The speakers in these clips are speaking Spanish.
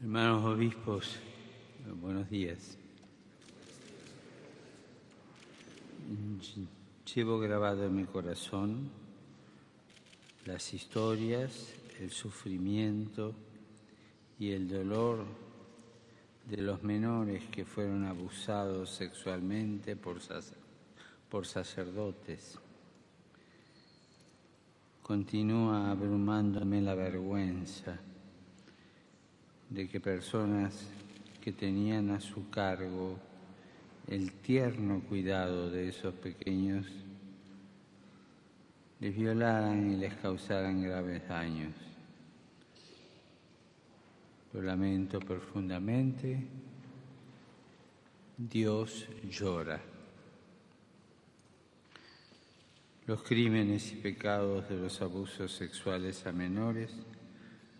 Hermanos obispos, buenos días. Llevo grabado en mi corazón las historias, el sufrimiento y el dolor de los menores que fueron abusados sexualmente por, por sacerdotes. Continúa abrumándome la vergüenza de que personas que tenían a su cargo el tierno cuidado de esos pequeños les violaran y les causaran graves daños. Lo lamento profundamente. Dios llora. Los crímenes y pecados de los abusos sexuales a menores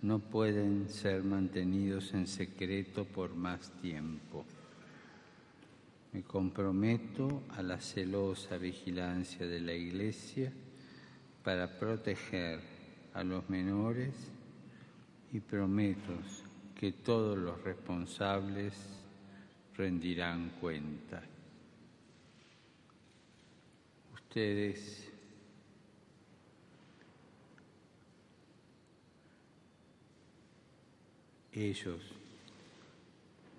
no pueden ser mantenidos en secreto por más tiempo. Me comprometo a la celosa vigilancia de la Iglesia para proteger a los menores y prometo que todos los responsables rendirán cuenta. Ustedes ellos,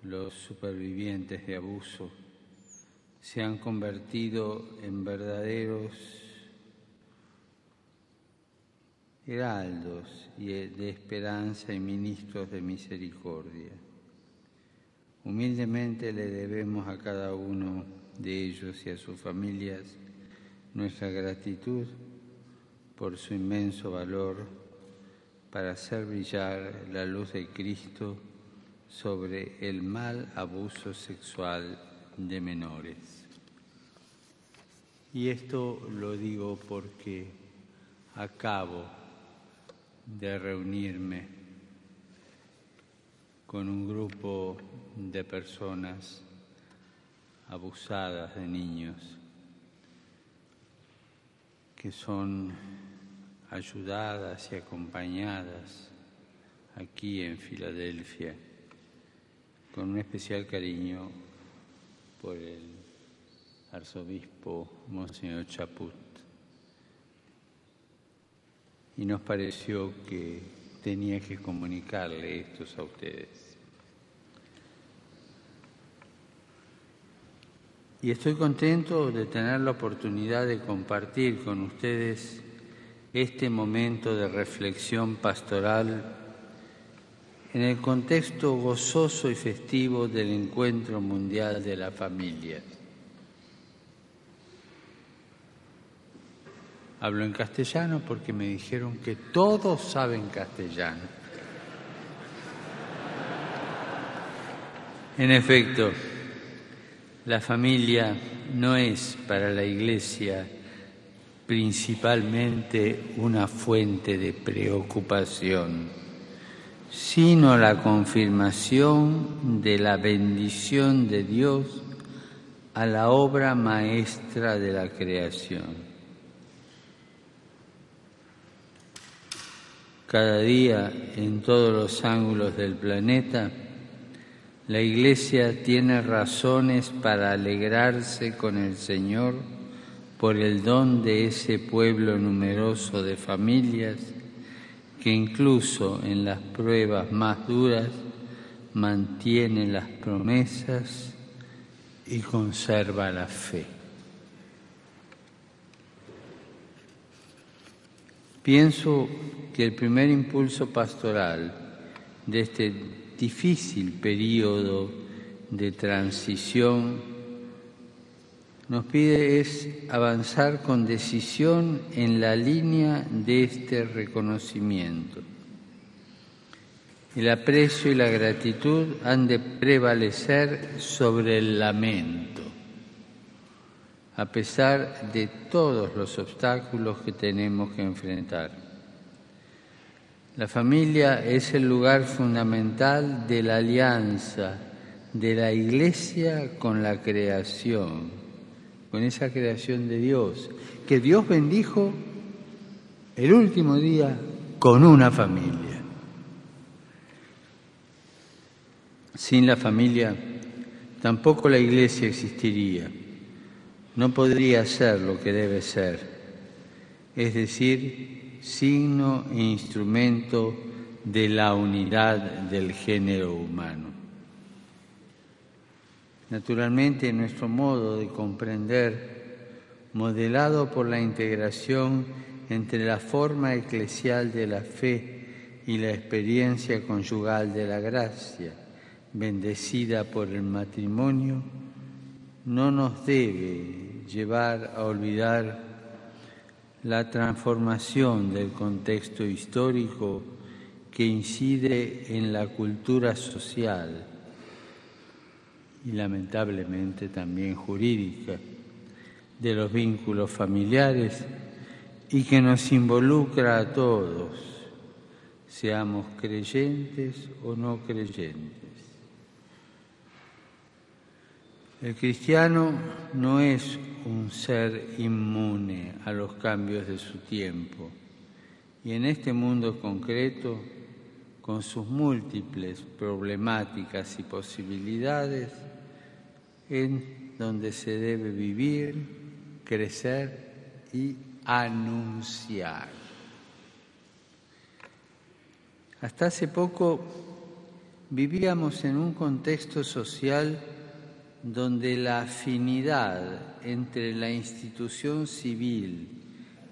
los supervivientes de abuso, se han convertido en verdaderos heraldos de esperanza y ministros de misericordia. Humildemente le debemos a cada uno de ellos y a sus familias nuestra gratitud por su inmenso valor para hacer brillar la luz de Cristo sobre el mal abuso sexual de menores. Y esto lo digo porque acabo de reunirme con un grupo de personas abusadas de niños que son ayudadas y acompañadas aquí en Filadelfia con un especial cariño por el arzobispo Monseñor Chaput. Y nos pareció que tenía que comunicarle esto a ustedes. Y estoy contento de tener la oportunidad de compartir con ustedes este momento de reflexión pastoral en el contexto gozoso y festivo del encuentro mundial de la familia. Hablo en castellano porque me dijeron que todos saben castellano. En efecto, la familia no es para la Iglesia principalmente una fuente de preocupación, sino la confirmación de la bendición de Dios a la obra maestra de la creación. Cada día, en todos los ángulos del planeta, la Iglesia tiene razones para alegrarse con el Señor por el don de ese pueblo numeroso de familias que incluso en las pruebas más duras mantiene las promesas y conserva la fe. Pienso que el primer impulso pastoral de este difícil periodo de transición nos pide es avanzar con decisión en la línea de este reconocimiento. El aprecio y la gratitud han de prevalecer sobre el lamento, a pesar de todos los obstáculos que tenemos que enfrentar. La familia es el lugar fundamental de la alianza de la Iglesia con la creación con esa creación de Dios, que Dios bendijo el último día con una familia. Sin la familia, tampoco la iglesia existiría. No podría ser lo que debe ser, es decir, signo e instrumento de la unidad del género humano. Naturalmente, nuestro modo de comprender, modelado por la integración entre la forma eclesial de la fe y la experiencia conyugal de la gracia, bendecida por el matrimonio, no nos debe llevar a olvidar la transformación del contexto histórico que incide en la cultura social y lamentablemente también jurídica de los vínculos familiares y que nos involucra a todos, seamos creyentes o no creyentes. El cristiano no es un ser inmune a los cambios de su tiempo y en este mundo concreto, con sus múltiples problemáticas y posibilidades, en donde se debe vivir, crecer y anunciar. Hasta hace poco vivíamos en un contexto social donde la afinidad entre la institución civil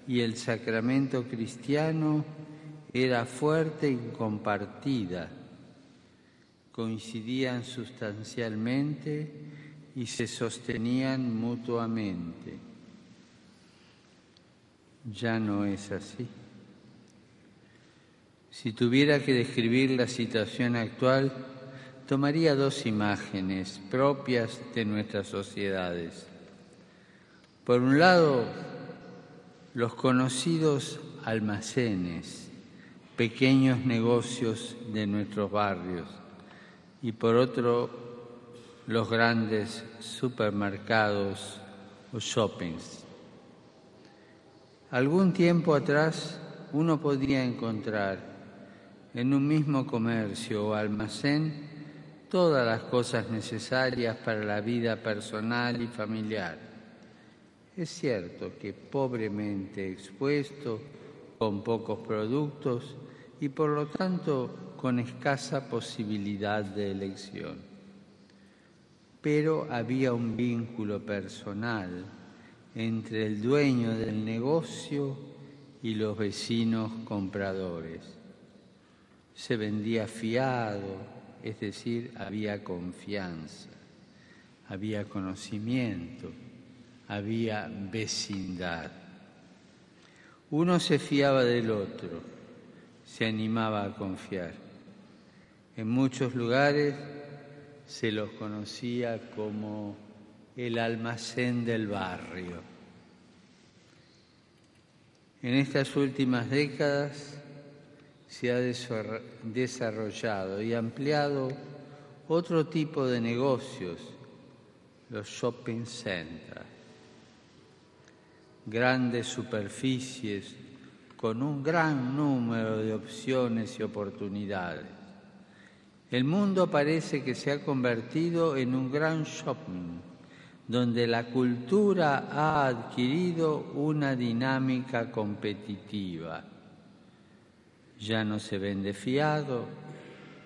y el sacramento cristiano era fuerte y compartida, coincidían sustancialmente y se sostenían mutuamente. Ya no es así. Si tuviera que describir la situación actual, tomaría dos imágenes propias de nuestras sociedades. Por un lado, los conocidos almacenes, pequeños negocios de nuestros barrios, y por otro, los grandes supermercados o shoppings. Algún tiempo atrás uno podría encontrar en un mismo comercio o almacén todas las cosas necesarias para la vida personal y familiar. Es cierto que pobremente expuesto, con pocos productos y por lo tanto con escasa posibilidad de elección. Pero había un vínculo personal entre el dueño del negocio y los vecinos compradores. Se vendía fiado, es decir, había confianza, había conocimiento, había vecindad. Uno se fiaba del otro, se animaba a confiar. En muchos lugares se los conocía como el almacén del barrio. En estas últimas décadas se ha desarrollado y ampliado otro tipo de negocios, los shopping centers, grandes superficies con un gran número de opciones y oportunidades. El mundo parece que se ha convertido en un gran shopping, donde la cultura ha adquirido una dinámica competitiva ya no se vende fiado,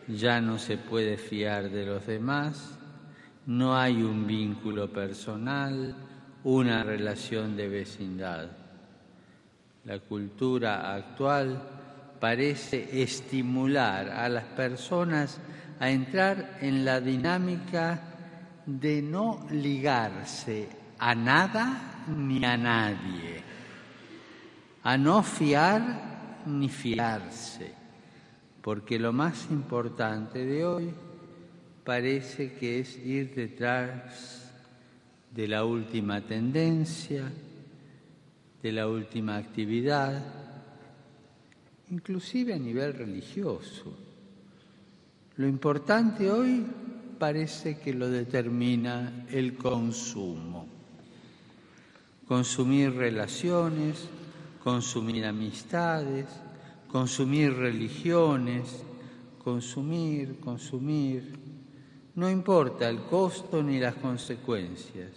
ya no se puede fiar de los demás, no hay un vínculo personal, una relación de vecindad. La cultura actual parece estimular a las personas a entrar en la dinámica de no ligarse a nada ni a nadie, a no fiar ni fiarse, porque lo más importante de hoy parece que es ir detrás de la última tendencia, de la última actividad, inclusive a nivel religioso. Lo importante hoy parece que lo determina el consumo. Consumir relaciones, consumir amistades, consumir religiones, consumir, consumir, No importa el costo ni las consecuencias,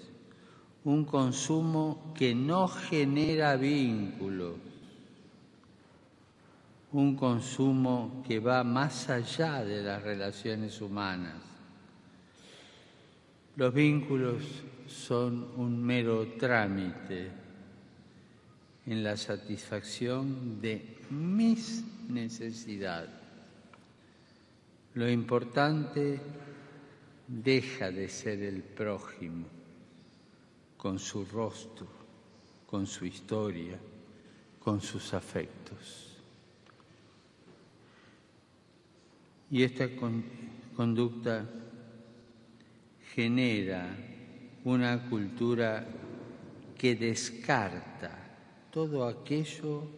un consumo que no genera vínculos, un consumo que va más allá de las relaciones humanas. Los vínculos son un mero trámite en la satisfacción de mis necesidades. Lo importante deja de ser el prójimo con su rostro, con su historia, con sus afectos. Y esta conducta genera una cultura que descarta todo aquello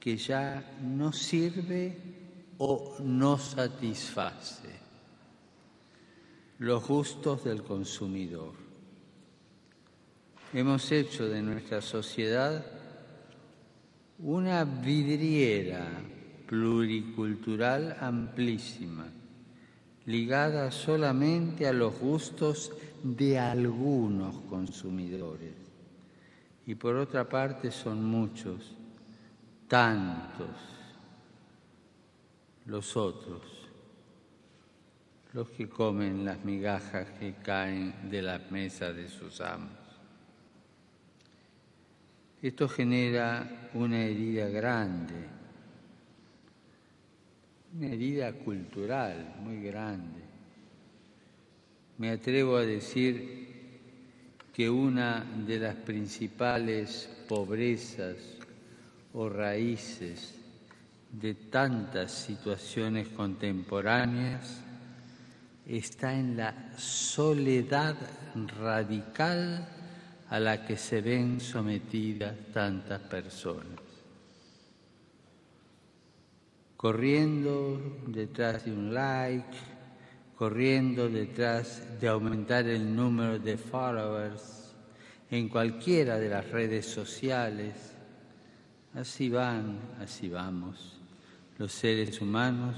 que ya no sirve o no satisface los gustos del consumidor. Hemos hecho de nuestra sociedad una vidriera pluricultural amplísima, ligada solamente a los gustos de algunos consumidores. Y por otra parte son muchos, tantos, los otros, los que comen las migajas que caen de las mesas de sus amos. Esto genera una herida grande, una herida cultural muy grande. Me atrevo a decir que una de las principales pobrezas o raíces de tantas situaciones contemporáneas está en la soledad radical a la que se ven sometidas tantas personas. Corriendo detrás de un like, corriendo detrás de aumentar el número de followers en cualquiera de las redes sociales. Así van, así vamos los seres humanos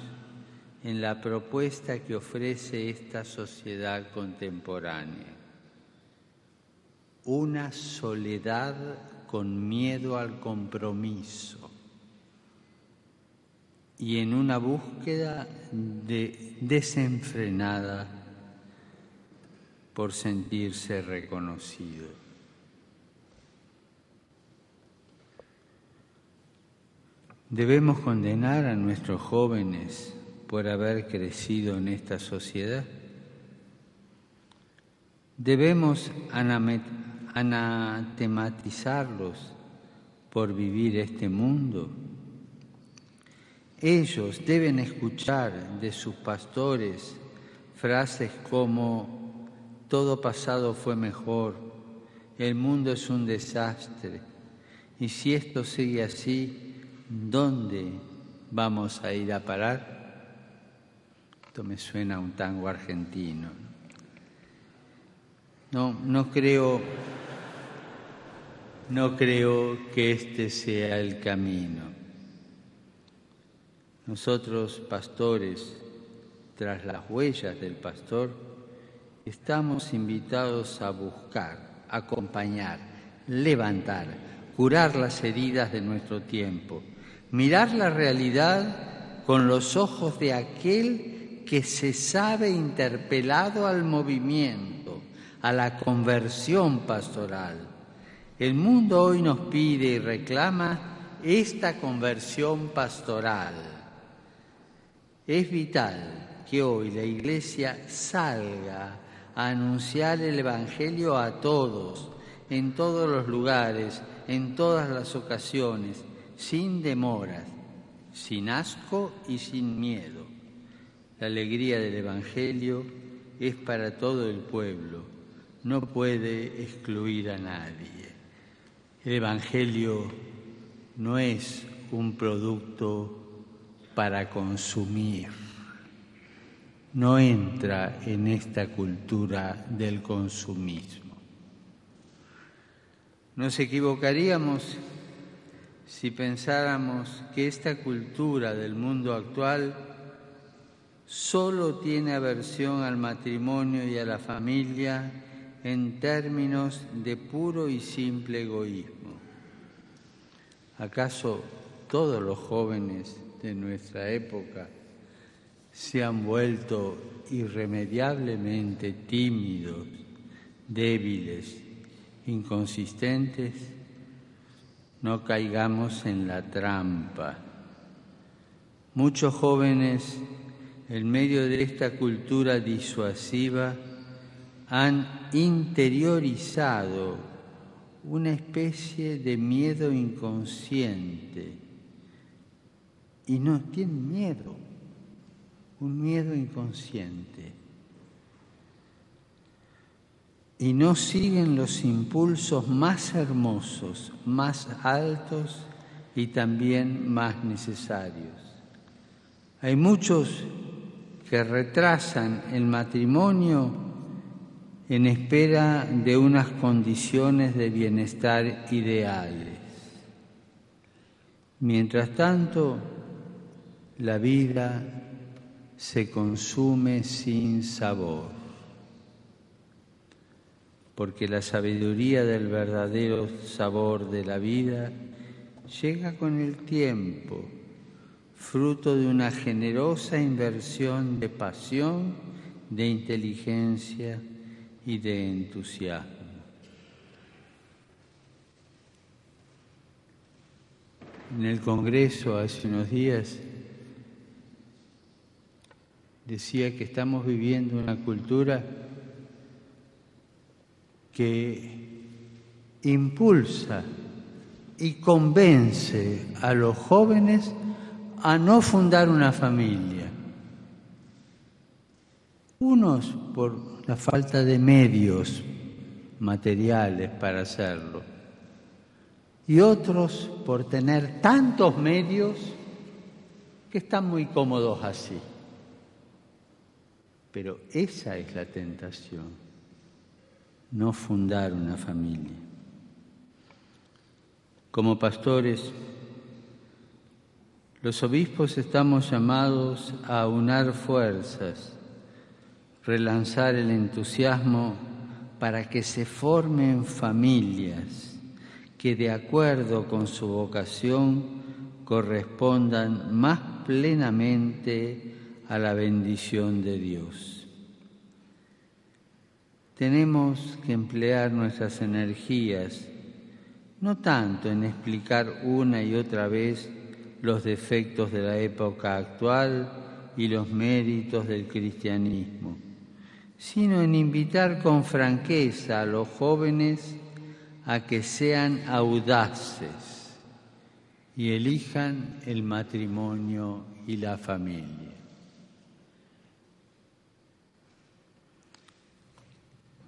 en la propuesta que ofrece esta sociedad contemporánea. Una soledad con miedo al compromiso y en una búsqueda de desenfrenada por sentirse reconocido. ¿Debemos condenar a nuestros jóvenes por haber crecido en esta sociedad? ¿Debemos anatematizarlos por vivir este mundo? Ellos deben escuchar de sus pastores frases como todo pasado fue mejor, el mundo es un desastre, y si esto sigue así, ¿dónde vamos a ir a parar? Esto me suena a un tango argentino. No, no creo, no creo que este sea el camino. Nosotros, pastores, tras las huellas del pastor, estamos invitados a buscar, acompañar, levantar, curar las heridas de nuestro tiempo, mirar la realidad con los ojos de aquel que se sabe interpelado al movimiento, a la conversión pastoral. El mundo hoy nos pide y reclama esta conversión pastoral es vital que hoy la Iglesia salga a anunciar el Evangelio a todos, en todos los lugares, en todas las ocasiones, sin demoras, sin asco y sin miedo. La alegría del Evangelio es para todo el pueblo, no puede excluir a nadie. El Evangelio no es un producto para consumir. No entra en esta cultura del consumismo. Nos equivocaríamos si pensáramos que esta cultura del mundo actual solo tiene aversión al matrimonio y a la familia en términos de puro y simple egoísmo. ¿Acaso todos los jóvenes de nuestra época se han vuelto irremediablemente tímidos, débiles, inconsistentes? No caigamos en la trampa. Muchos jóvenes, en medio de esta cultura disuasiva, han interiorizado una especie de miedo inconsciente y no tienen miedo, un miedo inconsciente. Y no siguen los impulsos más hermosos, más altos y también más necesarios. Hay muchos que retrasan el matrimonio en espera de unas condiciones de bienestar ideales. Mientras tanto, la vida se consume sin sabor, porque la sabiduría del verdadero sabor de la vida llega con el tiempo, fruto de una generosa inversión de pasión, de inteligencia, y de entusiasmo. En el Congreso hace unos días decía que estamos viviendo una cultura que impulsa y convence a los jóvenes a no fundar una familia. Unos por la falta de medios materiales para hacerlo. Y otros por tener tantos medios que están muy cómodos así. Pero esa es la tentación, no fundar una familia. Como pastores, los obispos estamos llamados a unar fuerzas relanzar el entusiasmo para que se formen familias que de acuerdo con su vocación correspondan más plenamente a la bendición de Dios. Tenemos que emplear nuestras energías no tanto en explicar una y otra vez los defectos de la época actual y los méritos del cristianismo, sino en invitar con franqueza a los jóvenes a que sean audaces y elijan el matrimonio y la familia.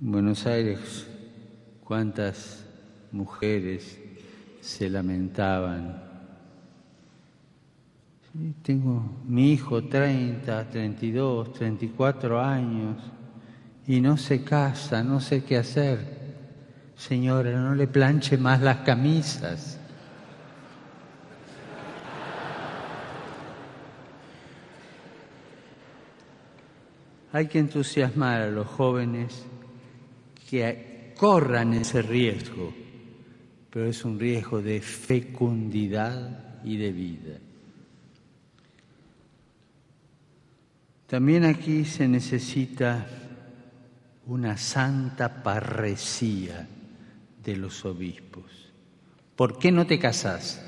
En Buenos Aires, cuántas mujeres se lamentaban. tengo mi hijo 30, 32, 34 años y no se casa, no sé qué hacer. Señora, no le planche más las camisas. Hay que entusiasmar a los jóvenes que corran ese riesgo, pero es un riesgo de fecundidad y de vida. También aquí se necesita una santa parresía de los obispos. ¿Por qué no te casás?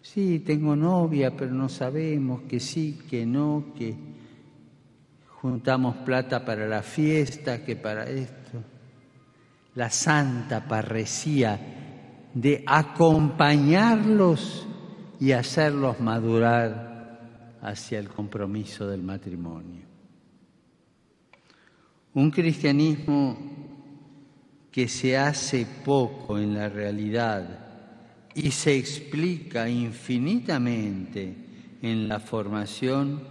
Sí, tengo novia, pero no sabemos que sí, que no, que juntamos plata para la fiesta, que para esto. La santa parresía de acompañarlos y hacerlos madurar hacia el compromiso del matrimonio. Un cristianismo que se hace poco en la realidad y se explica infinitamente en la formación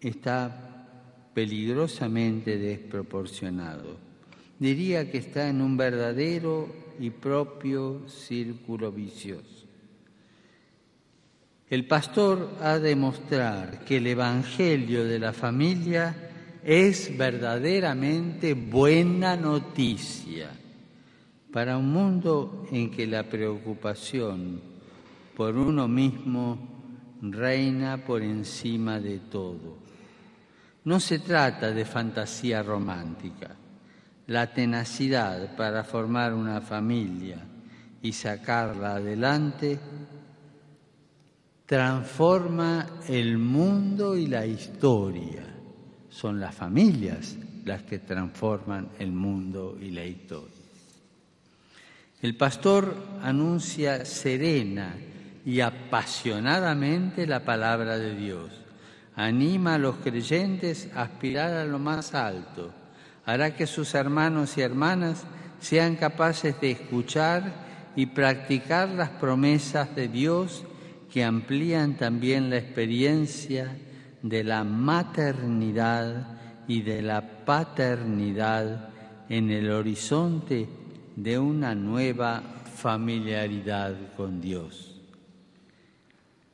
está peligrosamente desproporcionado. Diría que está en un verdadero y propio círculo vicioso. El pastor ha de mostrar que el Evangelio de la familia es verdaderamente buena noticia para un mundo en que la preocupación por uno mismo reina por encima de todo. No se trata de fantasía romántica. La tenacidad para formar una familia y sacarla adelante transforma el mundo y la historia. Son las familias las que transforman el mundo y la historia. El pastor anuncia serena y apasionadamente la palabra de Dios. Anima a los creyentes a aspirar a lo más alto. Hará que sus hermanos y hermanas sean capaces de escuchar y practicar las promesas de Dios que amplían también la experiencia de la maternidad y de la paternidad en el horizonte de una nueva familiaridad con Dios.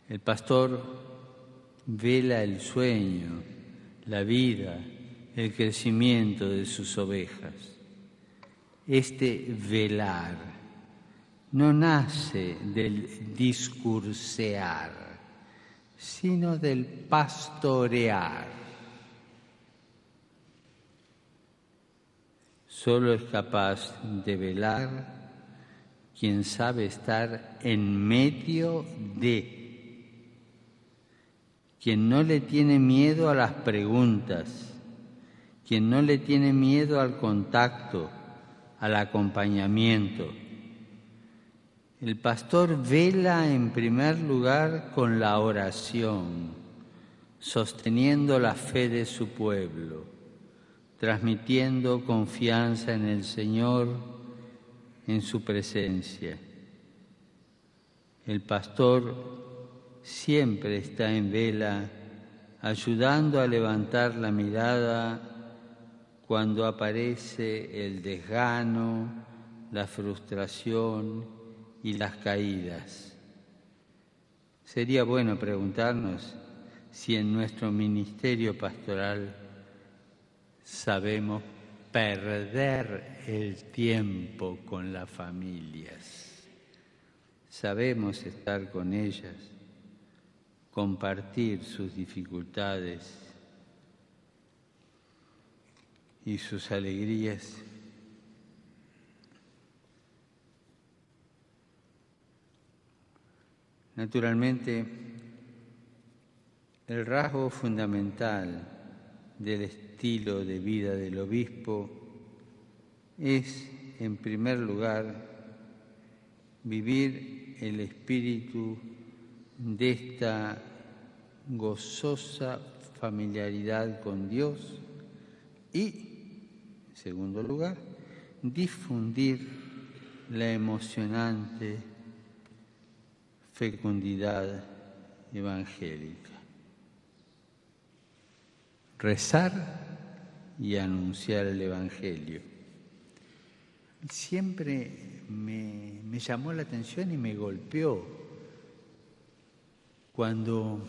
El pastor vela el sueño, la vida, el crecimiento de sus ovejas. Este velar no nace del discursear, sino del pastorear Solo es capaz de velar quien sabe estar en medio de, quien no le tiene miedo a las preguntas, quien no le tiene miedo al contacto, al acompañamiento. El pastor vela en primer lugar con la oración, sosteniendo la fe de su pueblo transmitiendo confianza en el Señor, en su presencia. El pastor siempre está en vela, ayudando a levantar la mirada cuando aparece el desgano, la frustración y las caídas. Sería bueno preguntarnos si en nuestro ministerio pastoral sabemos perder el tiempo con las familias. Sabemos estar con ellas, compartir sus dificultades y sus alegrías. Naturalmente, el rasgo fundamental del estilo de vida del obispo es, en primer lugar, vivir el espíritu de esta gozosa familiaridad con Dios y, en segundo lugar, difundir la emocionante fecundidad evangélica. Rezar y anunciar el Evangelio. Siempre me, llamó la atención y me golpeó cuando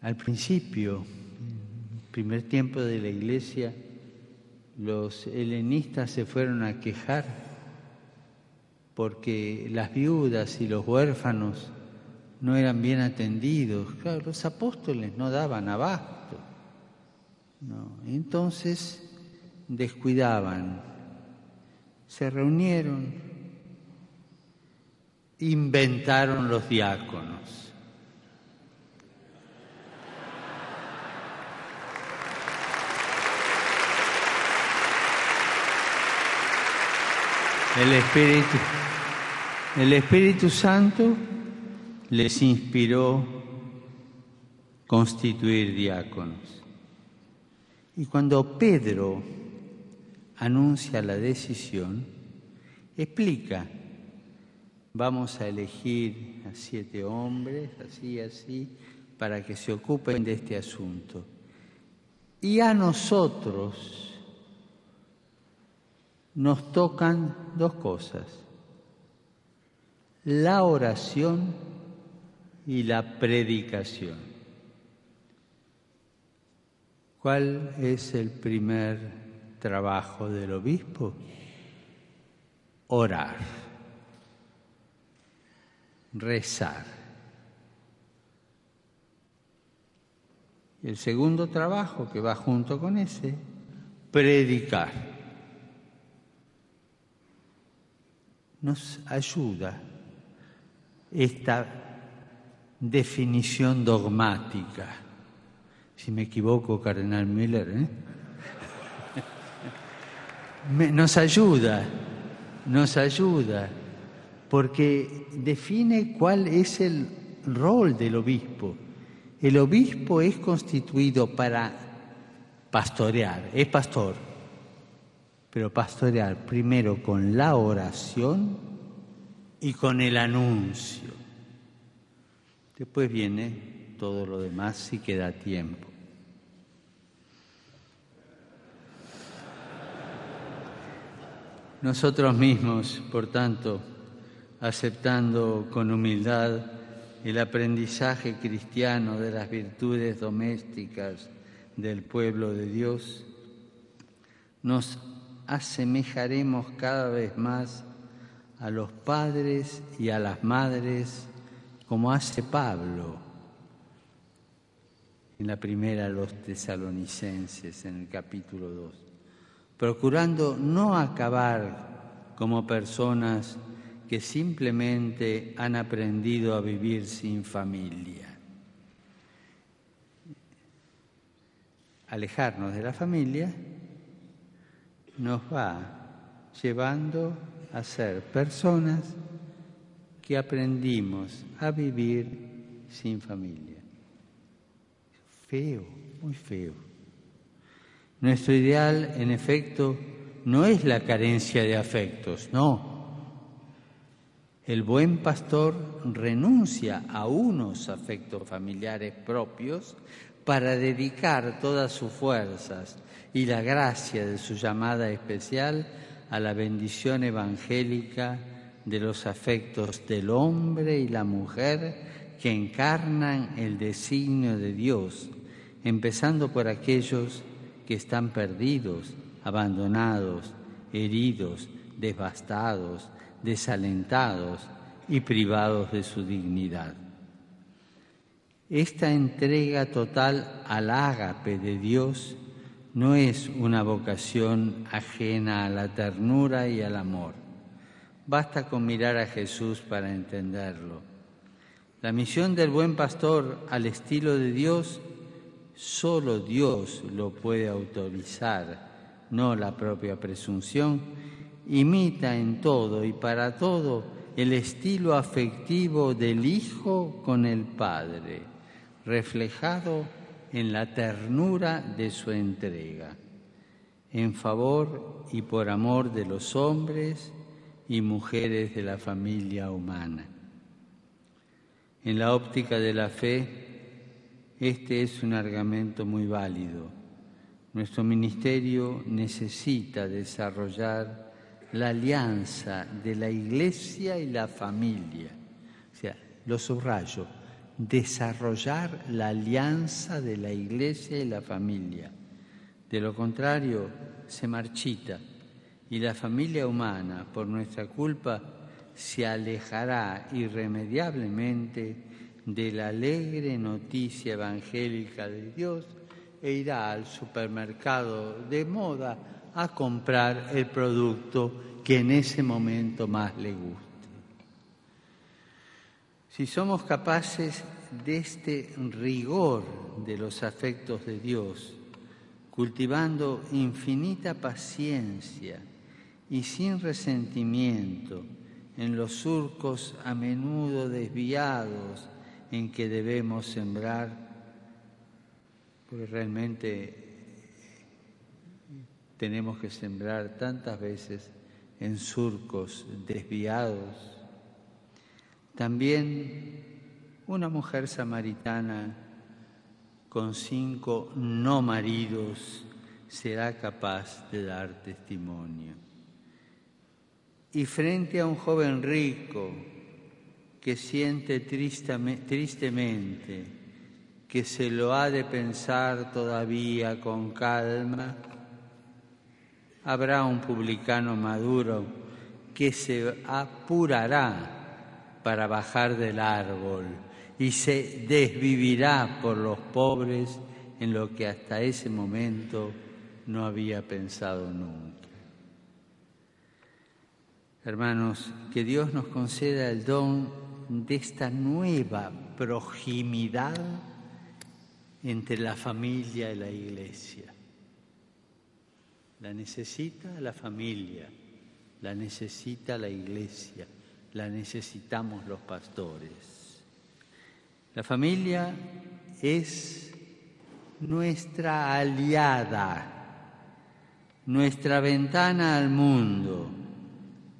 al principio, primer tiempo de la iglesia, los helenistas se fueron a quejar porque las viudas y los huérfanos no eran bien atendidos. Claro, los apóstoles no daban abajo. No. Entonces descuidaban, se reunieron, inventaron los diáconos. El Espíritu, el Espíritu Santo les inspiró constituir diáconos. Y cuando Pedro anuncia la decisión, explica, vamos a elegir a siete hombres, así, así, para que se ocupen de este asunto. Y a nosotros nos tocan dos cosas, la oración y la predicación. ¿Cuál es el primer trabajo del obispo? Orar, rezar. El segundo trabajo que va junto con ese, predicar. Nos ayuda esta definición dogmática. Si me equivoco, Cardenal Miller, ¿eh? nos ayuda, nos ayuda, porque define cuál es el rol del obispo. El obispo es constituido para pastorear, es pastor, pero pastorear primero con la oración y con el anuncio. Después viene todo lo demás si queda tiempo. Nosotros mismos, por tanto, aceptando con humildad el aprendizaje cristiano de las virtudes domésticas del pueblo de Dios, nos asemejaremos cada vez más a los padres y a las madres como hace Pablo en la primera a los tesalonicenses en el capítulo 2, procurando no acabar como personas que simplemente han aprendido a vivir sin familia. Alejarnos de la familia nos va llevando a ser personas que aprendimos a vivir sin familia. Feo, muy feo. Nuestro ideal, en efecto, no es la carencia de afectos, no. El buen pastor renuncia a unos afectos familiares propios para dedicar todas sus fuerzas y la gracia de su llamada especial a la bendición evangélica de los afectos del hombre y la mujer que encarnan el designio de Dios, empezando por aquellos que están perdidos, abandonados, heridos, devastados, desalentados y privados de su dignidad. Esta entrega total al ágape de Dios no es una vocación ajena a la ternura y al amor. Basta con mirar a Jesús para entenderlo. La misión del buen pastor al estilo de Dios, solo Dios lo puede autorizar, no la propia presunción, imita en todo y para todo el estilo afectivo del Hijo con el Padre, reflejado en la ternura de su entrega, en favor y por amor de los hombres y mujeres de la familia humana. En la óptica de la fe, este es un argumento muy válido. Nuestro ministerio necesita desarrollar la alianza de la Iglesia y la familia. O sea, lo subrayo, desarrollar la alianza de la iglesia y la familia. De lo contrario, se marchita y la familia humana, por nuestra culpa, se alejará irremediablemente de la alegre noticia evangélica de Dios e irá al supermercado de moda a comprar el producto que en ese momento más le gusta. Si somos capaces de este rigor de los afectos de Dios, cultivando infinita paciencia y sin resentimiento en los surcos a menudo desviados en que debemos sembrar, porque realmente tenemos que sembrar tantas veces en surcos desviados también una mujer samaritana con cinco no maridos será capaz de dar testimonio. Y frente a un joven rico que siente tristemente que se lo ha de pensar todavía con calma, habrá un publicano maduro que se apurará para bajar del árbol y se desvivirá por los pobres en lo que hasta ese momento no había pensado nunca. Hermanos, que Dios nos conceda el don de esta nueva proximidad entre la familia y la iglesia. La necesita la familia, la necesita la iglesia, la necesitamos los pastores. La familia es nuestra aliada, nuestra ventana al mundo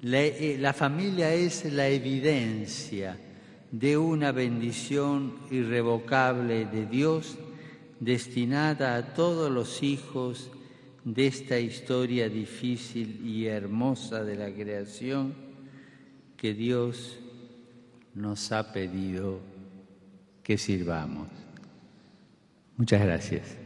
eh, la, familia es la evidencia de una bendición irrevocable de Dios destinada a todos los hijos de esta historia difícil y hermosa de la creación que Dios nos ha pedido que sirvamos. Muchas gracias.